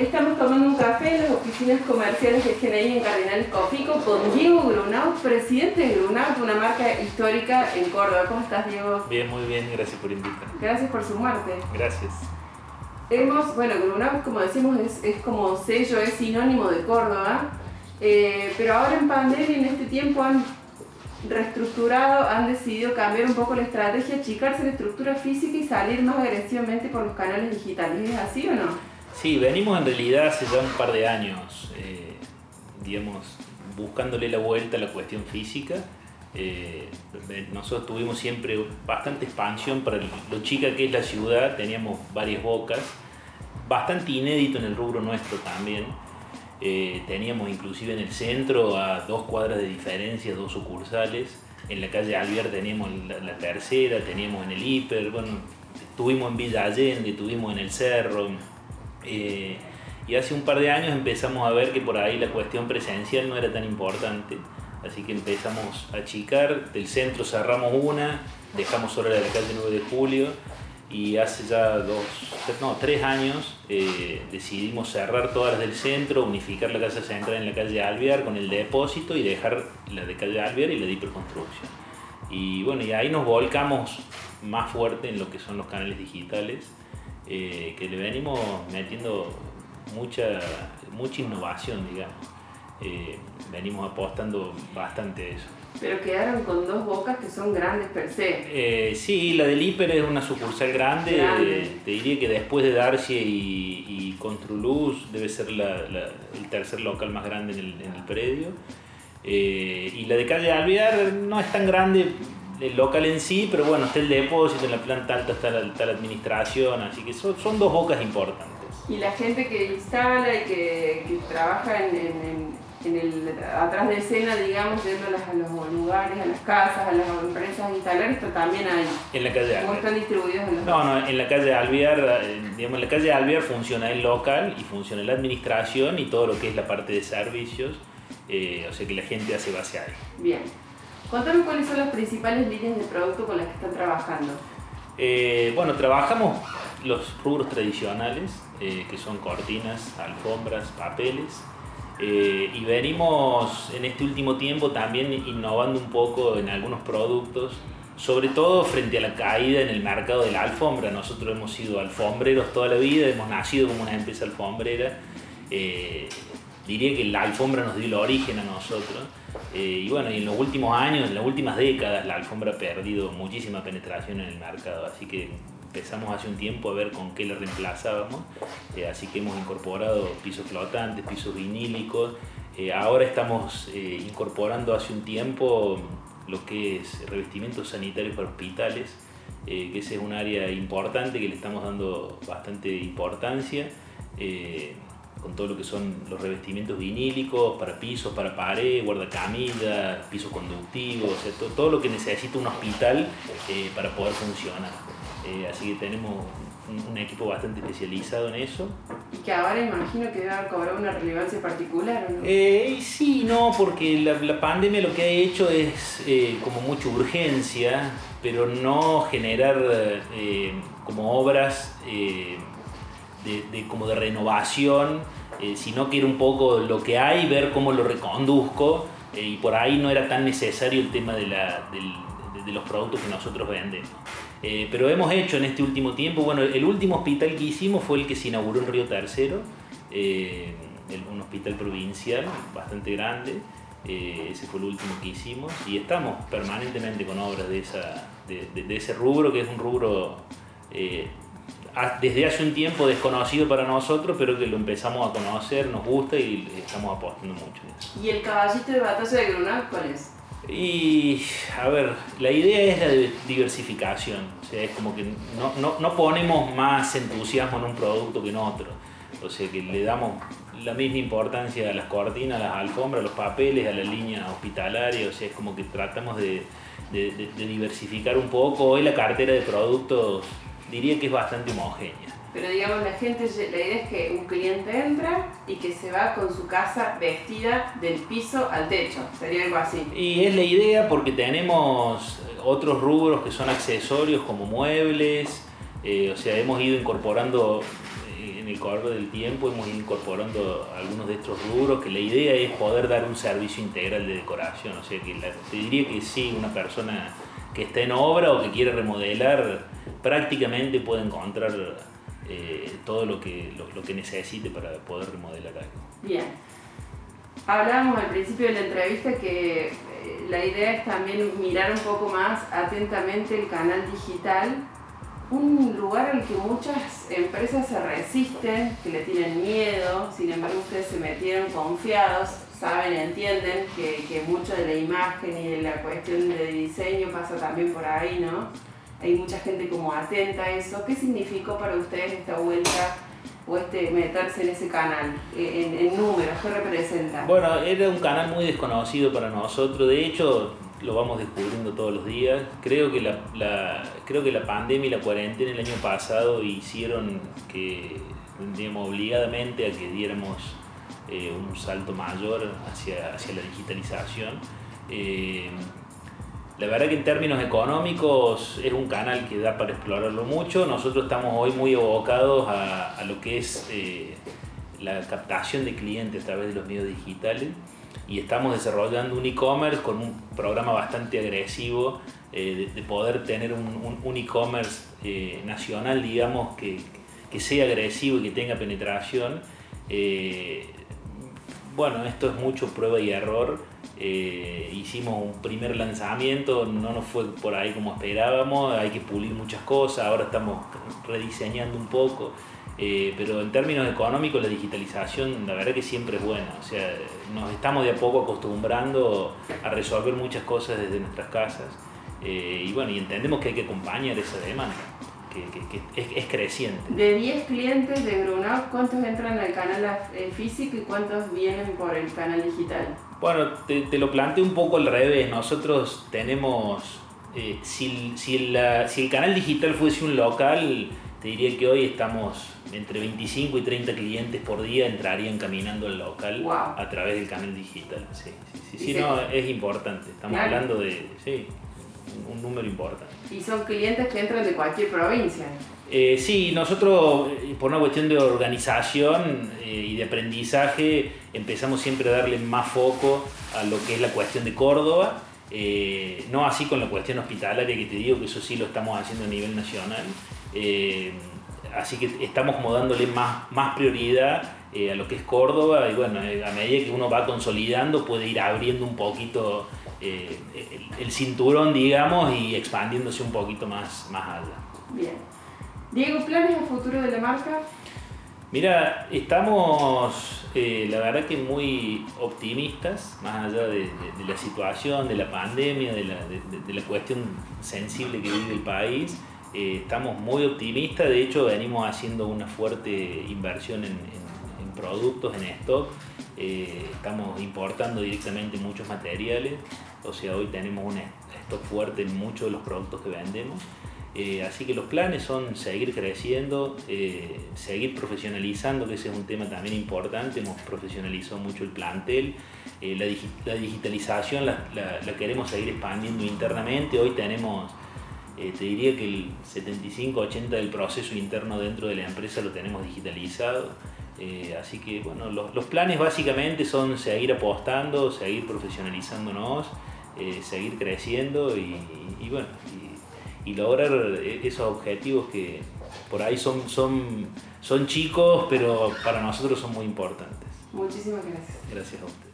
estamos tomando un café en las oficinas comerciales de GNI en Cardenal Cofico con Diego Grunau, presidente de Grunau, una marca histórica en Córdoba. ¿Cómo estás, Diego? Bien, muy bien, gracias por invitarme. Gracias por sumarte. Gracias. Hemos, bueno, Grunau, como decimos, es, es como sello, es sinónimo de Córdoba, eh, pero ahora en pandemia, en este tiempo, han reestructurado, han decidido cambiar un poco la estrategia, achicarse la estructura física y salir más agresivamente por los canales digitales. ¿Es así o no? Sí, venimos en realidad hace ya un par de años, eh, digamos, buscándole la vuelta a la cuestión física. Eh, nosotros tuvimos siempre bastante expansión para lo chica que es la ciudad, teníamos varias bocas, bastante inédito en el rubro nuestro también. Eh, teníamos inclusive en el centro a dos cuadras de diferencia, dos sucursales. En la calle Alviar teníamos la, tercera, teníamos en el Hiper, bueno, estuvimos en Villa Allende, estuvimos en el Cerro. Eh, y hace un par de años empezamos a ver que por ahí la cuestión presencial no era tan importante. Así que empezamos a achicar, del centro cerramos una, dejamos solo la calle 9 de julio y hace ya dos, no, tres años eh, decidimos cerrar todas las del centro, unificar la casa central en la calle Alvear con el depósito y dejar la de calle Alvear y la de hiperconstrucción. Y bueno, y ahí nos volcamos más fuerte en lo que son los canales digitales, eh, que le venimos metiendo mucha, mucha innovación, digamos. Eh, venimos apostando bastante a eso. Pero quedaron con dos bocas que son grandes per se. Eh, sí, la del Hiper es una sucursal grande. te diría que después de Darcy y, y Construluz debe ser el tercer local más grande en el, predio. Eh, y la de calle Alvear no es tan grande el local en sí, pero bueno, está el depósito, en la planta alta está la, la administración, así que son, son, dos bocas importantes. Y la gente que instala y que, trabaja en en el, atrás de escena, digamos, yendo a, los lugares, a las casas, a las empresas a instalar, esto también hay. En la calle ¿Cómo están distribuidos en No, no, en la calle Alvear, eh, digamos, en la calle Alvear funciona el local y funciona la administración y todo lo que es la parte de servicios, eh, o sea que la gente hace base ahí. Bien. Cuéntanos cuáles son las principales líneas de producto con las que están trabajando. Eh, bueno, trabajamos los rubros tradicionales, que son cortinas, alfombras, papeles. Eh, y venimos en este último tiempo también innovando un poco en algunos productos, sobre todo frente a la caída en el mercado de la alfombra. Nosotros hemos sido alfombreros toda la vida, hemos nacido como una empresa alfombrera. Eh, diría que la alfombra nos dio el origen a nosotros. Eh, y bueno, y en los últimos años, en las últimas décadas, la alfombra ha perdido muchísima penetración en el mercado. Así que empezamos hace un tiempo a ver con qué le reemplazábamos, eh, así que hemos incorporado pisos flotantes, pisos vinílicos, eh, ahora estamos incorporando hace un tiempo lo que es revestimientos sanitarios para hospitales, que ese es un área importante que le estamos dando bastante importancia con todo lo que son los revestimientos vinílicos para pisos, para pared, guardacamillas, pisos conductivos, todo, lo que necesita un hospital para poder funcionar. Eh, así que tenemos un, equipo bastante especializado en eso. Y que ahora imagino que va a cobrar una relevancia particular, ¿no? Eh, sí, no, porque la, pandemia lo que ha hecho es eh, como mucha urgencia, pero no generar eh, como obras de, como de renovación, sino que era un poco lo que hay, ver cómo lo reconduzco, y por ahí no era tan necesario el tema de, la, de los productos que nosotros vendemos. Eh, pero hemos hecho en este último tiempo, bueno, el último hospital que hicimos fue el que se inauguró en Río Tercero, eh, un hospital provincial bastante grande, eh, ese fue el último que hicimos y estamos permanentemente con obras de, esa, de, ese rubro, que es un rubro desde hace un tiempo desconocido para nosotros, pero que lo empezamos a conocer, nos gusta y estamos apostando mucho. ¿Y el caballito de batalla de Grunal cuál es? Y, a ver, la idea es la diversificación. O sea, es como que no, no, no, ponemos más entusiasmo en un producto que en otro. O sea, que le damos la misma importancia a las cortinas, a las alfombras, a los papeles, a la línea hospitalaria. O sea, es como que tratamos de, de, de diversificar un poco. Hoy la cartera de productos diría que es bastante homogénea. Pero digamos, la gente, la idea es que un cliente entra y que se va con su casa vestida del piso al techo, sería algo así. Y es la idea porque tenemos otros rubros que son accesorios como muebles, eh, o sea, hemos ido incorporando en el correr del tiempo hemos ido incorporando algunos de estos rubros, que la idea es poder dar un servicio integral de decoración. O sea, que te diría que sí, una persona que está en obra o que quiere remodelar, prácticamente puede encontrar eh, todo lo que, lo, que necesite para poder remodelar algo. Bien. Hablábamos al principio de la entrevista que eh, la idea es también mirar un poco más atentamente el canal digital un lugar al que muchas empresas se resisten, que le tienen miedo, sin embargo ustedes se metieron confiados, saben, entienden que, que mucho de la imagen y de la cuestión de diseño pasa también por ahí, ¿no? Hay mucha gente como atenta a eso. ¿Qué significó para ustedes esta vuelta o este meterse en ese canal, en, en números? ¿Qué representa? Bueno, era un canal muy desconocido para nosotros. De hecho, lo vamos descubriendo todos los días. Creo que la, creo que la pandemia y la cuarentena el año pasado hicieron que, digamos, obligadamente a que diéramos eh, un salto mayor hacia, hacia la digitalización. Eh, la verdad que en términos económicos es un canal que da para explorarlo mucho. Nosotros estamos hoy muy abocados a, lo que es eh, la captación de clientes a través de los medios digitales y estamos desarrollando un e-commerce con un programa bastante agresivo eh, de, poder tener un, e-commerce eh, nacional, digamos, que, que, sea agresivo y que tenga penetración. Eh, bueno, esto es mucho prueba y error. Hicimos un primer lanzamiento, no nos fue por ahí como esperábamos, hay que pulir muchas cosas, ahora estamos rediseñando un poco. Eh, pero en términos económicos la digitalización la verdad que siempre es buena, o sea, nos estamos de a poco acostumbrando a resolver muchas cosas desde nuestras casas eh, y bueno, y entendemos que hay que acompañar esa demanda, que, es, creciente. De 10 clientes de Grunau, ¿cuántos entran al canal eh, físico y cuántos vienen por el canal digital? Bueno, te, te lo planteo un poco al revés, nosotros tenemos, si, si, el, si el canal digital fuese un local, te diría que hoy estamos entre 25 y 30 clientes por día entrarían caminando al local a través del canal digital. Sí, sí, sí, no, es importante. Estamos hablando de sí, un número importante. ¿Y son clientes que entran de cualquier provincia? Eh, sí, nosotros eh, por una cuestión de organización eh, y de aprendizaje empezamos siempre a darle más foco a lo que es la cuestión de Córdoba, no así con la cuestión hospitalaria que te digo que eso sí lo estamos haciendo a nivel nacional. Eh, así que estamos como dándole más, más prioridad eh, a lo que es Córdoba y bueno, eh, a medida que uno va consolidando puede ir abriendo un poquito el, cinturón, digamos, y expandiéndose un poquito más, más allá. Bien. Diego, ¿planes a futuro de la marca? Mira, estamos la verdad que muy optimistas, más allá de, la situación, de la pandemia, de la, de la cuestión sensible que vive el país. Eh, estamos muy optimistas, de hecho venimos haciendo una fuerte inversión en, productos, en stock. Eh, estamos importando directamente muchos materiales, o sea, hoy tenemos un stock fuerte en muchos de los productos que vendemos. Eh, así que los planes son seguir creciendo, seguir profesionalizando, que ese es un tema también importante. Hemos profesionalizado mucho el plantel. La, digitalización la, la, queremos seguir expandiendo internamente. Hoy tenemos eh, te diría que el 75-80 del proceso interno dentro de la empresa lo tenemos digitalizado. Eh, así que bueno, los, planes básicamente son seguir apostando, seguir profesionalizándonos, eh, seguir creciendo y, bueno, y, lograr esos objetivos que por ahí son, son, son chicos, pero para nosotros son muy importantes. Muchísimas gracias. Gracias a usted.